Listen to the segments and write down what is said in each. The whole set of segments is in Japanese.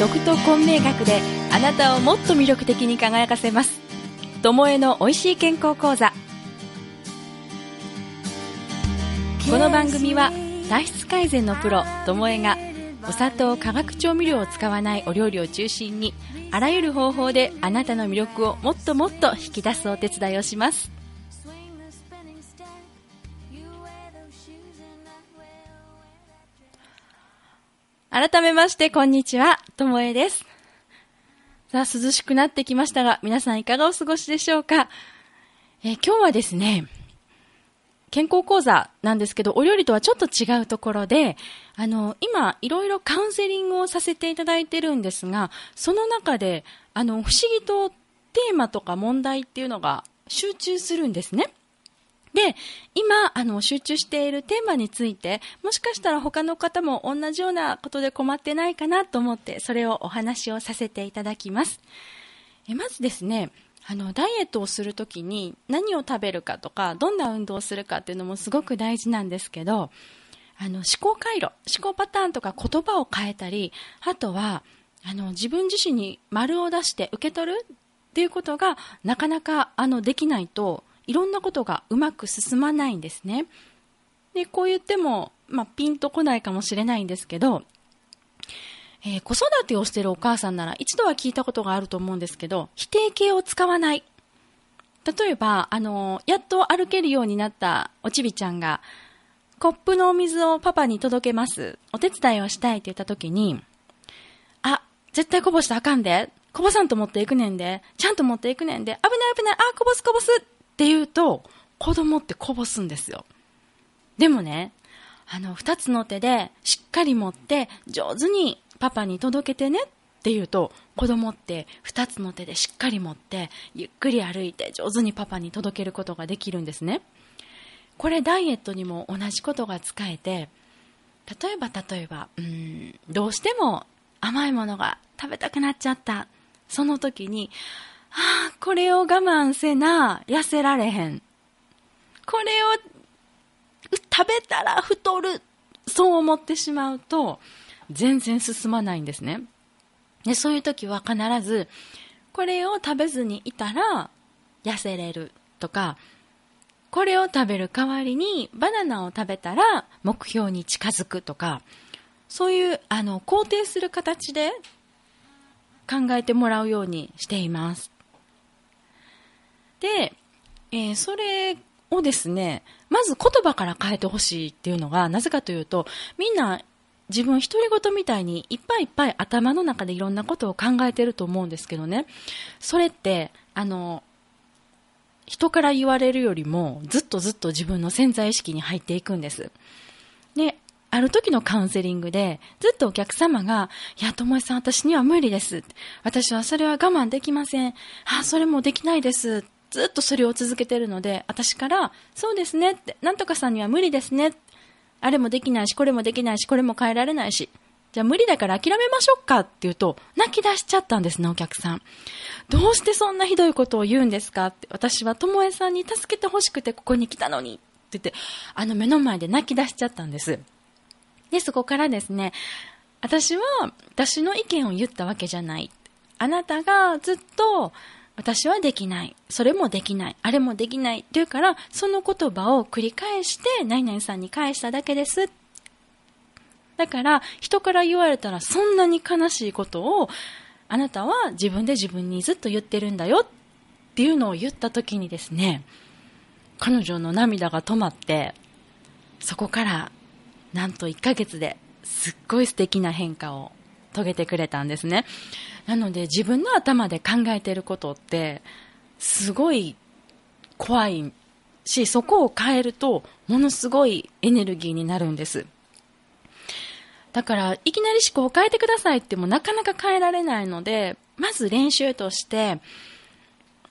食と混迷学であなたをもっと魅力的に輝かせます。友えの美味しい健康講座。この番組は体質改善のプロ友えがお砂糖化学調味料を使わないお料理を中心にあらゆる方法であなたの魅力をもっともっと引き出すお手伝いをします。改めましてこんにちは。ともえです。さあ涼しくなってきましたが皆さんいかがお過ごしでしょうか？え今日はですね健康講座なんですけど、お料理とはちょっと違うところで、あの、今、いろいろカウンセリングをさせていただいてるんですが、その中で、あの、不思議とテーマとか問題っていうのが集中するんですね。で、今、あの、集中しているテーマについて、もしかしたら他の方も同じようなことで困ってないかなと思って、それをお話をさせていただきます。えまずですね、あのダイエットをするときに何を食べるかとかどんな運動をするかっていうのもすごく大事なんですけどあの思考回路思考パターンとか言葉を変えたりあとはあの自分自身に丸を出して受け取るっていうことがなかなかあのできないといろんなことがうまく進まないんですね。でこう言っても、まあ、ピンとこないかもしれないんですけどえー、子育てをしているお母さんなら一度は聞いたことがあると思うんですけど、否定形を使わない。例えば、あの、やっと歩けるようになったおちびちゃんが、コップのお水をパパに届けます。お手伝いをしたいって言った時に、あ、絶対こぼしたらあかんで。こぼさんと持っていくねんで。ちゃんと持っていくねんで。危ない危ない。あ、こぼすこぼすって言うと、子供ってこぼすんですよ。でもね、あの、二つの手でしっかり持って上手にパパに届けてねって言うと子供って2つの手でしっかり持ってゆっくり歩いて上手にパパに届けることができるんですねこれダイエットにも同じことが使えて例えば例えばうんどうしても甘いものが食べたくなっちゃったその時にあこれを我慢せな痩せられへんこれを食べたら太るそう思ってしまうと全然進まないんですね。で、そういう時は必ず、これを食べずにいたら痩せれるとか、これを食べる代わりにバナナを食べたら目標に近づくとか、そういうあの肯定する形で考えてもらうようにしています。で、えー、それをですね、まず言葉から変えてほしいっていうのが、なぜかというと、みんな自分独り言みたいにいっぱいいっぱい頭の中でいろんなことを考えてると思うんですけどね。それって、あの、人から言われるよりもずっとずっと自分の潜在意識に入っていくんです。で、ある時のカウンセリングで、ずっとお客様が、いや、ともえさん、私には無理です。私はそれは我慢できません。あ、それもできないです。ずっとそれを続けてるので、私から、そうですねって、なんとかさんには無理ですね。あれもできないし、これもできないし、これも変えられないし、じゃあ無理だから諦めましょうかって言うと、泣き出しちゃったんですね、お客さん。どうしてそんなひどいことを言うんですかって、私はともえさんに助けてほしくてここに来たのにって言って、あの目の前で泣き出しちゃったんです。で、そこからですね、私は私の意見を言ったわけじゃない。あなたがずっと私はできない。それもできない。あれもできない。って言うから、その言葉を繰り返して、何々さんに返しただけです。だから、人から言われたら、そんなに悲しいことを、あなたは自分で自分にずっと言ってるんだよっていうのを言った時にですね、彼女の涙が止まって、そこから、なんと1ヶ月ですっごい素敵な変化を遂げてくれたんですね。なので自分の頭で考えてることってすごい怖いし、そこを変えるとものすごいエネルギーになるんです。だから、いきなり思考を変えてくださいってもなかなか変えられないので、まず練習として、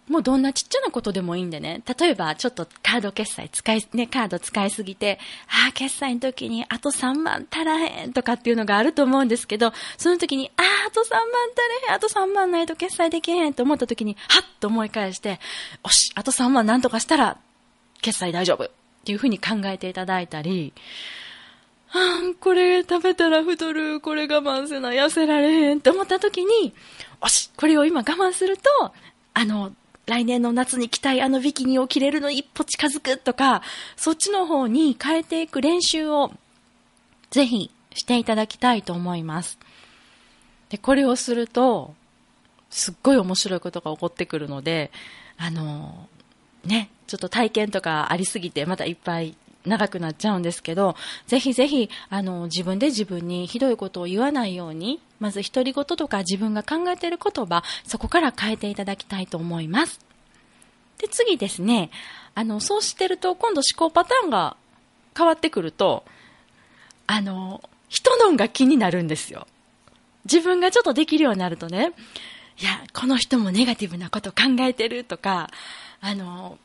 もうどんなちっちゃなことでもいいんでね。例えば、ちょっとカード決済使い、ね、カード使いすぎて、ああ、決済の時にあと3万足らへんとかっていうのがあると思うんですけど、その時に、ああ、あと3万足らへん、あと3万ないと決済できへんと思った時に、はっと思い返して、よし、あと3万なんとかしたら、決済大丈夫っていうふうに考えていただいたり、あーこれ食べたら太る、これ我慢せな、痩せられへんって思った時に、よし、これを今我慢すると、あの、来年の夏に着たいあのビキニを着れるの一歩近づくとか、そっちの方に変えていく練習を、ぜひしていただきたいと思います。で、これをすると、すっごい面白いことが起こってくるので、あの、ね、ちょっと体験とかありすぎて、またいっぱい長くなっちゃうんですけど、ぜひぜひ、あの、自分で自分にひどいことを言わないように、まず独り言とか自分が考えている言葉、そこから変えていただきたいと思います。で、次ですね、あの、そうしてると、今度思考パターンが変わってくると、あの、人のが気になるんですよ。自分がちょっとできるようになるとね、いや、この人もネガティブなこと考えてるとか、あの、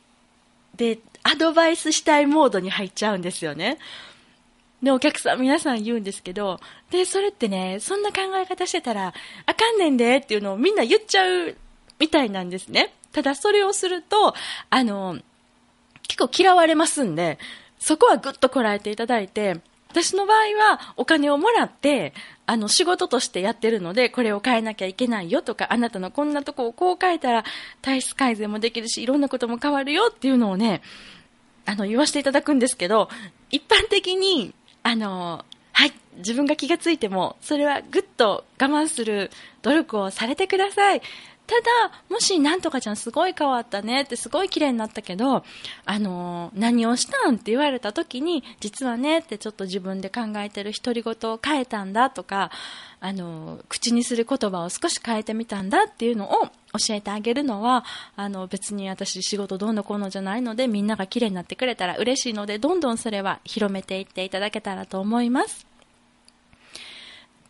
で、アドバイスしたいモードに入っちゃうんですよね。で、お客さん皆さん言うんですけど、で、それってね、そんな考え方してたら、あかんねんでっていうのをみんな言っちゃうみたいなんですね。ただそれをすると、あの、結構嫌われますんで、そこはぐっとこらえていただいて、私の場合はお金をもらって、あの仕事としてやってるので、これを変えなきゃいけないよとか、あなたのこんなとこをこう変えたら体質改善もできるし、いろんなことも変わるよっていうのをね、あの、言わせていただくんですけど、一般的に、あの、はい、自分が気がついても、それはぐっと我慢する努力をされてください。ただ、もし、なんとかちゃんすごい変わったねってすごい綺麗になったけど、あのー、何をしたんって言われた時に、実はねってちょっと自分で考えてる独り言を変えたんだとか、あのー、口にする言葉を少し変えてみたんだっていうのを教えてあげるのは、あの、別に私仕事どうのこうのじゃないので、みんなが綺麗になってくれたら嬉しいので、どんどんそれは広めていっていただけたらと思います。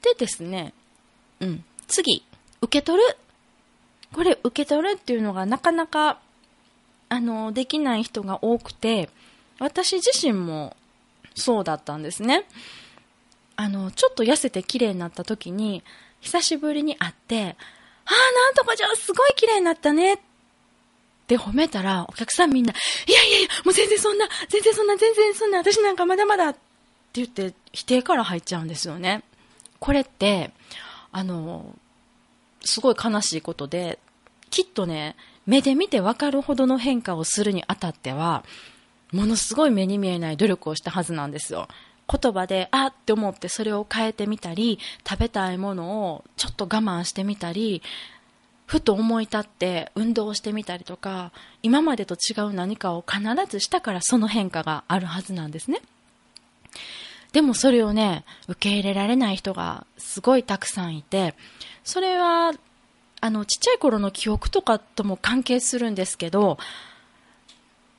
でですね、うん、次、受け取るこれ受け取るっていうのがなかなか、あの、できない人が多くて、私自身もそうだったんですね。あの、ちょっと痩せて綺麗になった時に、久しぶりに会って、ああ、なんとかじゃすごい綺麗になったねって褒めたら、お客さんみんな、いやいやいや、もう全然そんな、全然そんな、全然そんな、私なんかまだまだって言って否定から入っちゃうんですよね。これって、あの、すごい悲しいことで、きっとね、目で見てわかるほどの変化をするにあたっては、ものすごい目に見えない努力をしたはずなんですよ。言葉で、あって思ってそれを変えてみたり、食べたいものをちょっと我慢してみたり、ふと思い立って運動してみたりとか、今までと違う何かを必ずしたからその変化があるはずなんですね。でもそれをね、受け入れられない人がすごいたくさんいて、それは、あの、ちっちゃい頃の記憶とかとも関係するんですけど、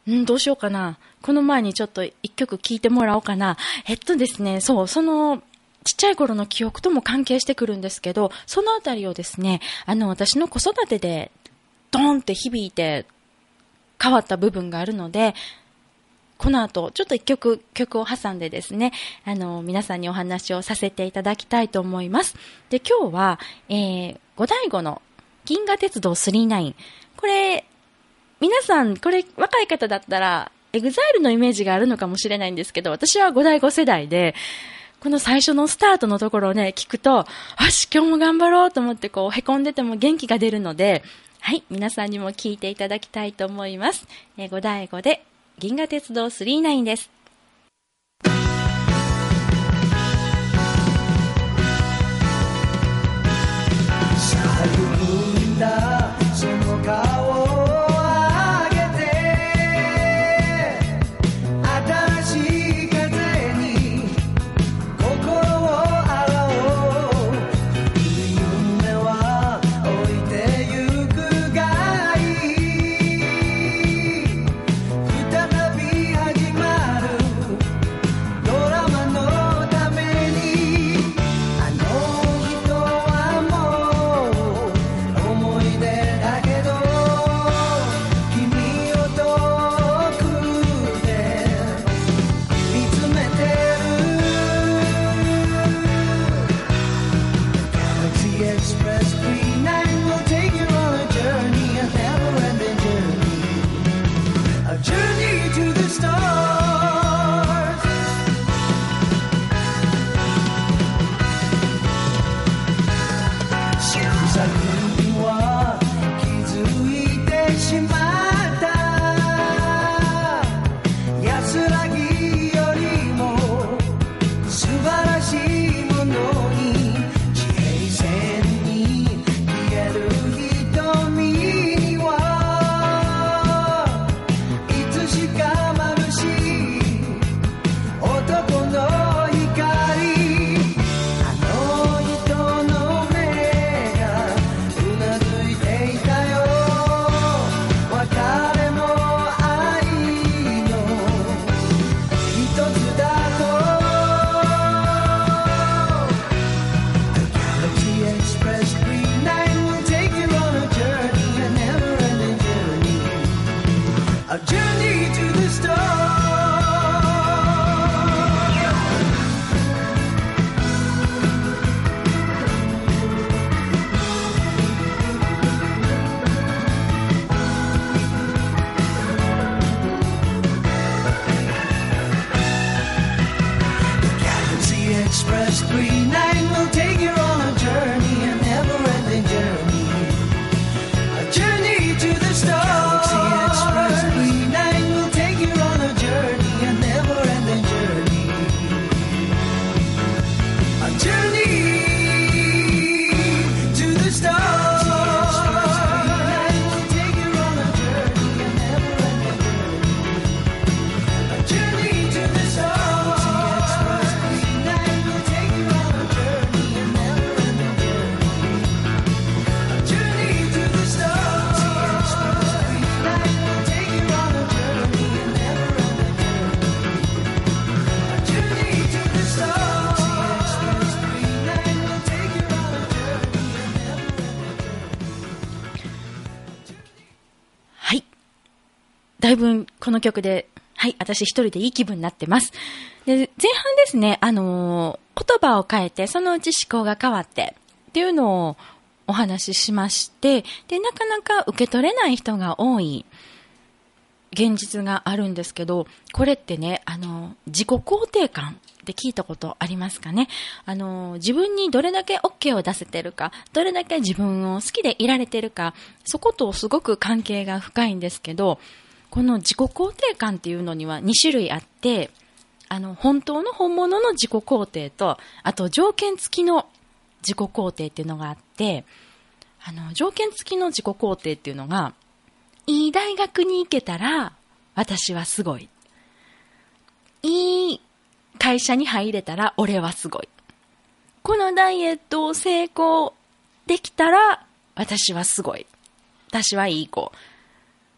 んどうしようかな。この前にちょっと一曲聴いてもらおうかな。えっとですね、そう、その、ちっちゃい頃の記憶とも関係してくるんですけど、そのあたりをですね、あの、私の子育てで、ドーンって響いて変わった部分があるので、この後、ちょっと一曲、曲を挟んでですね、あの、皆さんにお話をさせていただきたいと思います。で、今日は、えー、ゴダイゴの銀河鉄道999。これ、皆さん、これ、若い方だったら、 EXILE のイメージがあるのかもしれないんですけど、私はゴダイゴ世代で、この最初のスタートのところをね、聞くと、よし、今日も頑張ろうと思って、こう、凹んでても元気が出るので、はい、皆さんにも聞いていただきたいと思います。えー、五代五で、銀河鉄道39です。いぶこの曲で、はい、私一人でいい気分になってます。で、前半ですね、あのー、言葉を変えて、そのうち思考が変わって、っていうのをお話ししまして、で、なかなか受け取れない人が多い現実があるんですけど、これってね、あの、自己肯定感って聞いたことありますかね？あの、自分にどれだけ OK を出せてるか、どれだけ自分を好きでいられてるか、そことすごく関係が深いんですけど、この自己肯定感っていうのには2種類あって、あの、本当の本物の自己肯定と、あと条件付きの自己肯定っていうのがあって、あの、条件付きの自己肯定っていうのが、いい大学に行けたら、私はすごい。いい会社に入れたら俺はすごい。このダイエットを成功できたら私はすごい。私はいい子。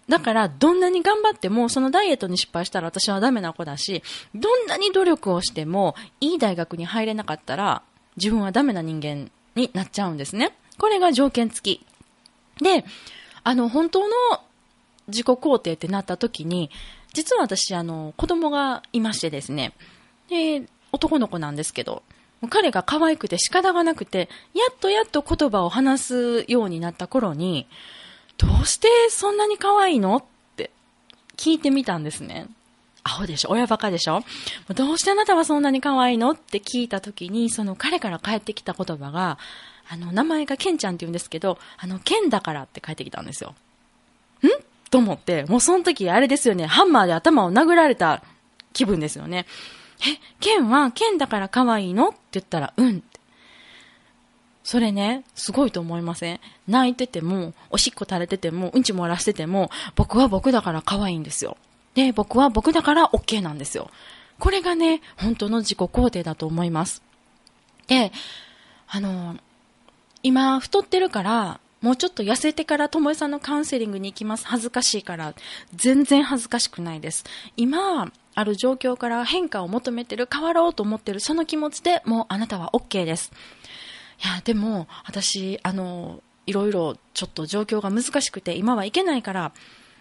だから、どんなに頑張っても、そのダイエットに失敗したら私はダメな子だし、どんなに努力をしても、いい大学に入れなかったら、自分はダメな人間になっちゃうんですね。これが条件付き。で、あの、本当の自己肯定ってなった時に、実は私、あの、子供がいましてですね、で、男の子なんですけど、彼が可愛くて仕方がなくて、やっとやっと言葉を話すようになった頃に、どうしてそんなに可愛いの？って聞いてみたんですね。アホでしょ？親バカでしょ？どうしてあなたはそんなに可愛いの？って聞いた時に、その彼から返ってきた言葉が、あの、名前がケンちゃんって言うんですけど、あの、ケンだからって返ってきたんですよ。ん？と思って、もうその時あれですよね、ハンマーで頭を殴られた気分ですよね。え、ケンは、ケンだから可愛いの？って言ったら、うん。それね、すごいと思いません？泣いてても、おしっこ垂れてても、うんち漏らしてても、僕は僕だから可愛いんですよ。で、僕は僕だから OK なんですよ。これがね、本当の自己肯定だと思います。で、あの、今太ってるから、もうちょっと痩せてからともえさんのカウンセリングに行きます。恥ずかしいから。全然恥ずかしくないです。今、ある状況から変化を求めてる、変わろうと思ってる、その気持ちでもうあなたは OK です。いや、でも、私、あの、いろいろちょっと状況が難しくて、今はいけないから、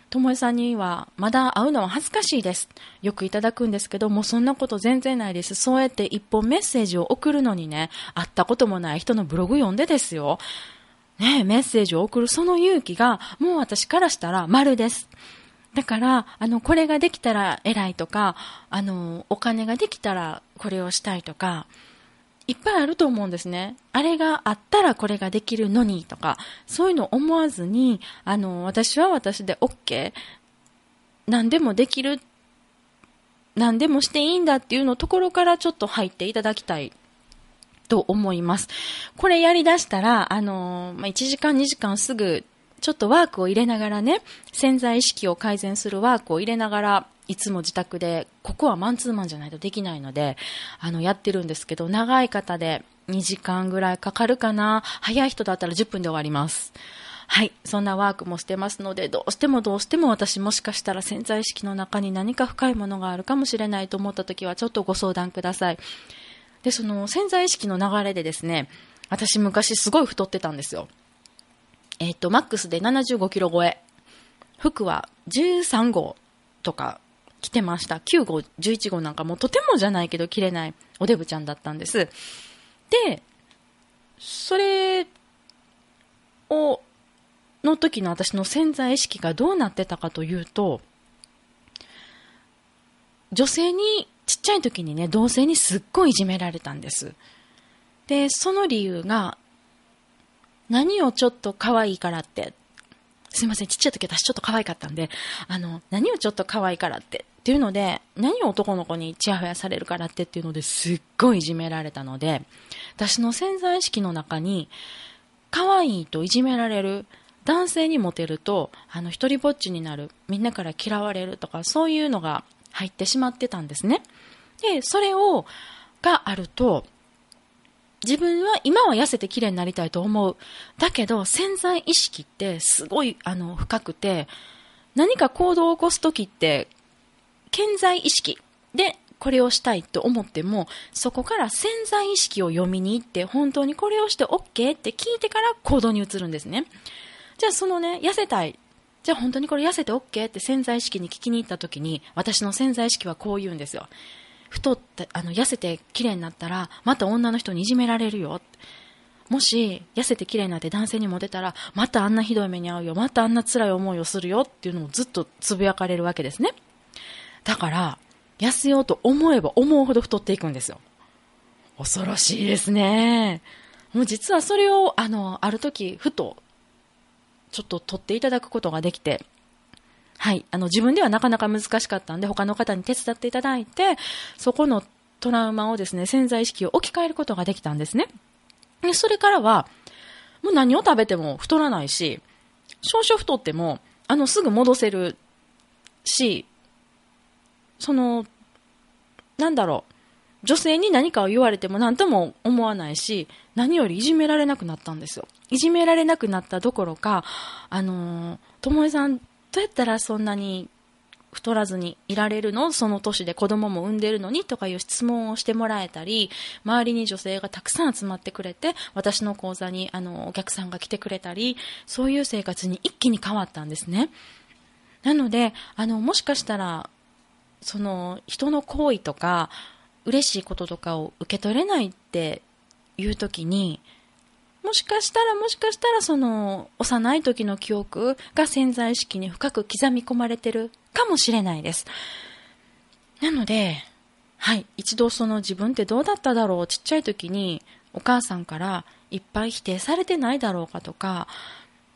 ともえさんには、まだ会うのは恥ずかしいです。よくいただくんですけど、もうそんなこと全然ないです。そうやって一本メッセージを送るのにね、会ったこともない人のブログ読んでですよ。ねメッセージを送るその勇気が、もう私からしたら丸です。だから、あの、これができたら偉いとか、あの、お金ができたらこれをしたいとか、いっぱいあると思うんですね。あれがあったらこれができるのにとか、そういうの思わずに、あの、私は私で OK。何でもできる。何でもしていいんだっていうのところからちょっと入っていただきたいと思います。これやりだしたら、あの、まあ、1時間2時間すぐちょっとワークを入れながらね、潜在意識を改善するワークを入れながら、いつも自宅で、ここはマンツーマンじゃないとできないので、あの、やってるんですけど、長い方で2時間ぐらいかかるかな？早い人だったら10分で終わります。はい。そんなワークもしてますので、どうしてもどうしても私もしかしたら潜在意識の中に何か深いものがあるかもしれないと思った時は、ちょっとご相談ください。で、その潜在意識の流れでですね、私昔すごい太ってたんですよ。えっ、ー、と、マックスで75キロ超え。服は13号とか着てました。9号、11号なんかもうとてもじゃないけど着れないおデブちゃんだったんです。で、それを、の時の私の潜在意識がどうなってたかというと、女性に、ちっちゃい時にね、同性にすっごいいじめられたんです。で、その理由が、何をちょっと可愛いからって、すいません、ちっちゃい時私ちょっと可愛かったんで、あの、何をちょっと可愛いからってっていうので、何を男の子にチヤホヤされるからってっていうのですっごいいじめられたので、私の潜在意識の中に、可愛いといじめられる、男性にモテると、あの、一人ぼっちになる、みんなから嫌われるとか、そういうのが入ってしまってたんですね。で、それを、があると、自分は今は痩せて綺麗になりたいと思う。だけど潜在意識ってすごいあの深くて、何か行動を起こすときって、潜在意識でこれをしたいと思っても、そこから潜在意識を読みに行って、本当にこれをして OK って聞いてから行動に移るんですね。じゃあそのね、痩せたい。じゃあ本当にこれ痩せて OK? って潜在意識に聞きに行った時に、私の潜在意識はこう言うんですよ。太って、あの、痩せて綺麗になったら、また女の人にいじめられるよ。もし、痩せて綺麗になって男性にモテたら、またあんなひどい目に遭うよ。またあんな辛い思いをするよっていうのをずっとつぶやかれるわけですね。だから、痩せようと思えば思うほど太っていくんですよ。恐ろしいですね。もう実はそれを、あの、ある時、ふとちょっと取っていただくことができて、はい、あの自分ではなかなか難しかったんで、他の方に手伝っていただいて、そこのトラウマをですね、潜在意識を置き換えることができたんですね。でそれからは、もう何を食べても太らないし、少々太っても、あの、すぐ戻せるし、その、なんだろう、女性に何かを言われても何とも思わないし、何よりいじめられなくなったんですよ。いじめられなくなったどころか、あのともえさん、どうやったらそんなに太らずにいられるの？その年で子供も産んでるのに？とかいう質問をしてもらえたり、周りに女性がたくさん集まってくれて、私の講座にあのお客さんが来てくれたり、そういう生活に一気に変わったんですね。なので、あの、もしかしたら、その人の行為とか、嬉しいこととかを受け取れないっていう時に、もしかしたらもしかしたらその幼い時の記憶が潜在意識に深く刻み込まれてるかもしれないです。なので、はい、一度その自分ってどうだっただろうちっちゃい時にお母さんからいっぱい否定されてないだろうかとか、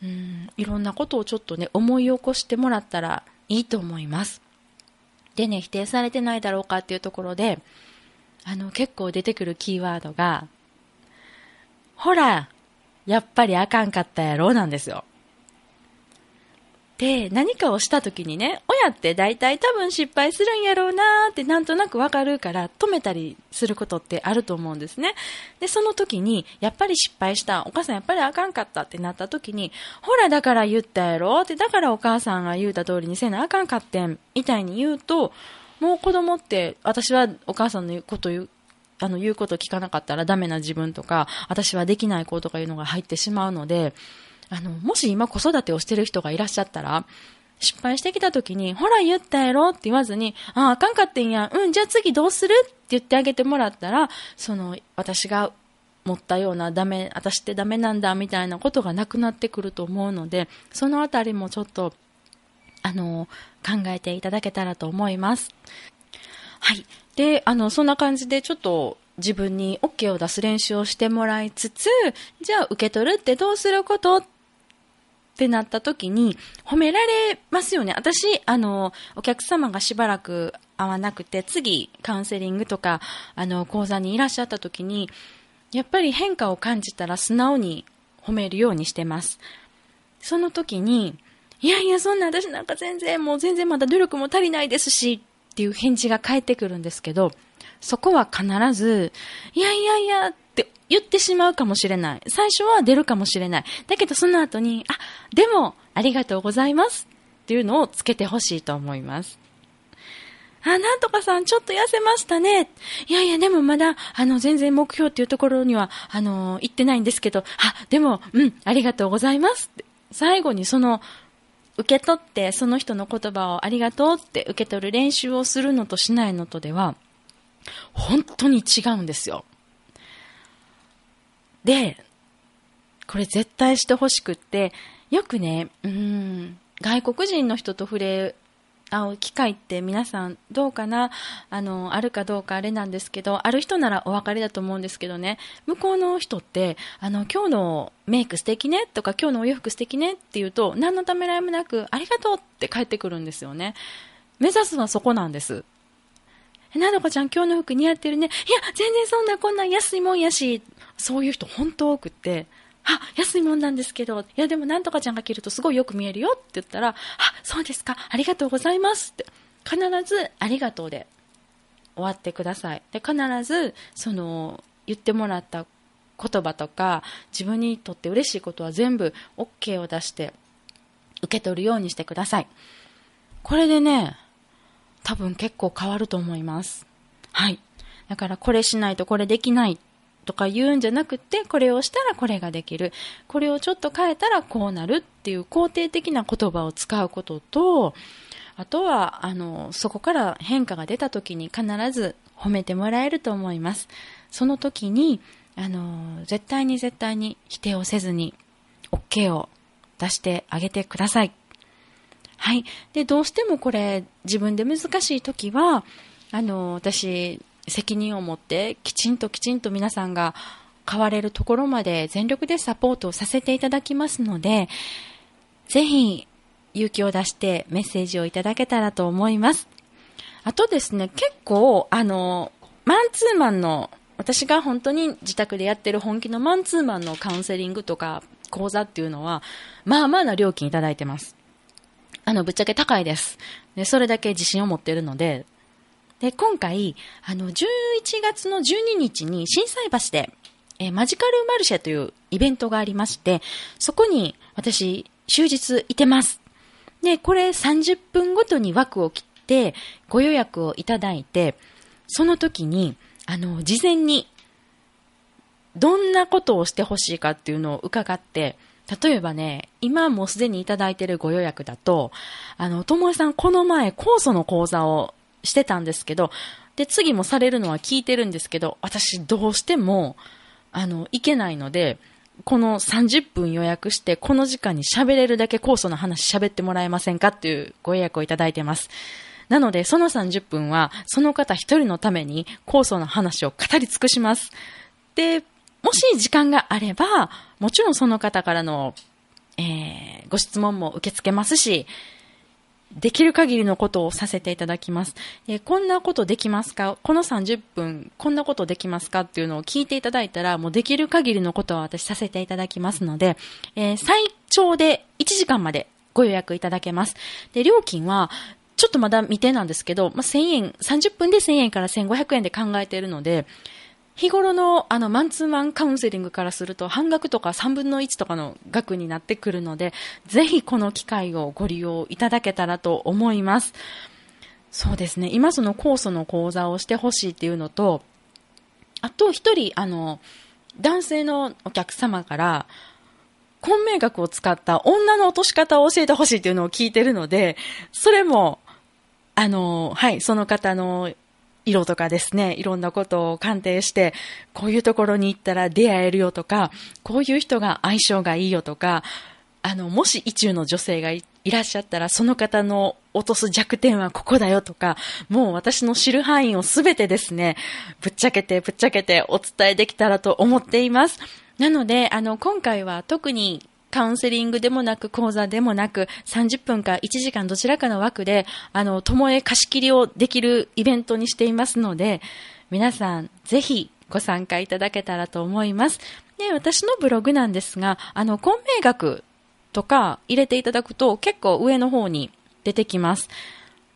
うん、いろんなことをちょっとね、思い起こしてもらったらいいと思います。でね、否定されてないだろうかっていうところで、あの、結構出てくるキーワードが、ほら、やっぱりあかんかったやろ、なんですよ。で、何かをした時にね、親って大体多分失敗するんやろうなーってなんとなくわかるから止めたりすることってあると思うんですね。で、その時に、やっぱり失敗した、お母さんやっぱりあかんかったってなった時に、ほらだから言ったやろって、だからお母さんが言うた通りにせなあかんかってん、みたいに言うと、もう子供って、私はお母さんの言うこと言う、あの、言うこと聞かなかったらダメな自分とか、私はできない子とかいうのが入ってしまうので、あの、もし今子育てをしてる人がいらっしゃったら、失敗してきた時に、ほら言ったやろって言わずに、ああ、あかんかってんやうん、じゃあ次どうするって言ってあげてもらったら、その、私が持ったようなダメ、私ってダメなんだみたいなことがなくなってくると思うので、そのあたりもちょっとあの、考えていただけたらと思います。はい。で、あの、そんな感じでちょっと自分に OK を出す練習をしてもらいつつ、じゃあ受け取るってどうすることってなった時に褒められますよね。私、あの、お客様がしばらく会わなくて、次カウンセリングとか、あの、講座にいらっしゃった時に、やっぱり変化を感じたら素直に褒めるようにしてます。その時に、いやいや、そんな私なんか全然、もう全然まだ努力も足りないですし、っていう返事が返ってくるんですけど、そこは必ず、いやいやいやって言ってしまうかもしれない。最初は出るかもしれない。だけどその後に、あ、でも、ありがとうございますっていうのをつけてほしいと思います。あ、なんとかさん、ちょっと痩せましたね。いやいや、でもまだ、あの、全然目標っていうところには、あの、行ってないんですけど、あ、でも、うん、ありがとうございますって。最後にその、受け取ってその人の言葉をありがとうって受け取る練習をするのとしないのとでは、本当に違うんですよ。で、これ絶対してほしくって、よくね、うん、外国人の人と触れ会う機会って皆さんどうかなあの、あるかどうかあれなんですけど、ある人ならお別れだと思うんですけどね、向こうの人って、あの、今日のメイク素敵ねとか今日のお洋服素敵ねって言うと、何のためらいもなく、ありがとうって帰ってくるんですよね。目指すのはそこなんです。え、なのかちゃん今日の服似合ってるね。いや、全然そんなこんな安いもんやし、そういう人本当多くって、あ、安いもんなんですけど、いやでもなんとかちゃんが着るとすごいよく見えるよって言ったら、あ、そうですか、ありがとうございますって、必ずありがとうで終わってください。で、必ず、その、言ってもらった言葉とか、自分にとって嬉しいことは全部 OK を出して受け取るようにしてください。これでね、多分結構変わると思います。はい。だからこれしないとこれできないとか言うんじゃなくて、これをしたらこれができる。これをちょっと変えたらこうなるっていう肯定的な言葉を使うことと、あとは、あの、そこから変化が出た時に必ず褒めてもらえると思います。その時に、あの、絶対に絶対に否定をせずに、OK を出してあげてください。はい。で、どうしてもこれ、自分で難しい時は、あの、私、責任を持ってきちんときちんと皆さんが変われるところまで全力でサポートをさせていただきますので、ぜひ勇気を出してメッセージをいただけたらと思います。あとですね、結構、あの、マンツーマンの、私が本当に自宅でやってる本気のマンツーマンのカウンセリングとか講座っていうのは、まあまあな料金いただいてます。あの、ぶっちゃけ高いです。で、それだけ自信を持ってるので、で、今回、あの、11月の12日に震災橋で、えー、マジカルマルシェというイベントがありまして、そこに私、終日いてます。で、これ30分ごとに枠を切ってご予約をいただいて、その時に、あの、事前にどんなことをしてほしいかっていうのを伺って、例えばね、今もすでにいただいているご予約だと、あの、ともえさんこの前酵素の講座をしてたんですけど、で、次もされるのは聞いてるんですけど、私どうしても、あの、行けないので、この30分予約して、この時間に喋れるだけ酵素の話喋ってもらえませんかっていうご予約をいただいてます。なので、その30分は、その方一人のために酵素の話を語り尽くします。で、もし時間があれば、もちろんその方からの、えー、ご質問も受け付けますし、できる限りのことをさせていただきます。えー、こんなことできますか？この30分、こんなことできますか？っていうのを聞いていただいたら、もうできる限りのことは私させていただきますので、えー、最長で1時間までご予約いただけます。で、料金は、ちょっとまだ未定なんですけど、まあ、1000円、30分で1000円から1500円で考えているので、日頃のあのマンツーマンカウンセリングからすると半額とか3分の1とかの額になってくるので、ぜひこの機会をご利用いただけたらと思います。そうですね。今その酵素の講座をしてほしいっていうのと、あと一人、あの、男性のお客様から、混迷学を使った女の落とし方を教えてほしいっていうのを聞いてるので、それも、あの、はい、その方の色とかですね、いろんなことを鑑定して、こういうところに行ったら出会えるよとか、こういう人が相性がいいよとか、あの、もし意中の女性がいらっしゃったら、その方の落とす弱点はここだよとか、もう私の知る範囲をすべてですね、ぶっちゃけてぶっちゃけてお伝えできたらと思っています。なので、あの、今回は特にカウンセリングでもなく、講座でもなく、30分か1時間どちらかの枠で、あの、ともえ貸し切りをできるイベントにしていますので、皆さん、ぜひご参加いただけたらと思います。で、私のブログなんですが、あの、混迷学とか入れていただくと結構上の方に出てきます。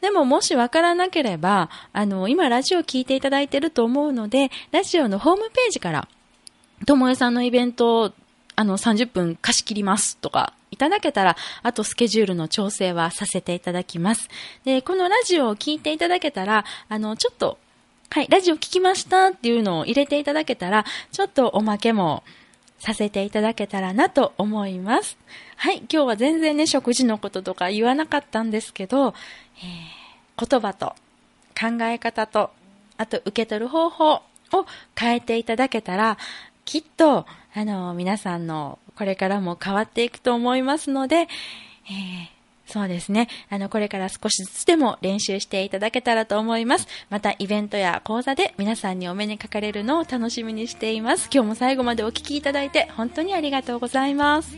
でももしわからなければ、あの、今ラジオ聞いていただいてると思うので、ラジオのホームページから、ともえさんのイベントあの、30分貸し切りますとか、いただけたら、あとスケジュールの調整はさせていただきます。で、このラジオを聞いていただけたら、あの、ちょっと、はい、ラジオ聞きましたっていうのを入れていただけたら、ちょっとおまけもさせていただけたらなと思います。はい、今日は全然ね、食事のこととか言わなかったんですけど、えー、言葉と考え方と、あと受け取る方法を変えていただけたら、きっと、あの、皆さんのこれからも変わっていくと思いますので、えー、そうですね。あの、これから少しずつでも練習していただけたらと思います。また、イベントや講座で皆さんにお目にかかれるのを楽しみにしています。今日も最後までお聴きいただいて本当にありがとうございます。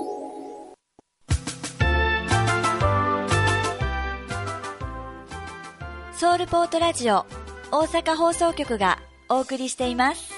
ソウルポートラジオ大阪放送局がお送りしています。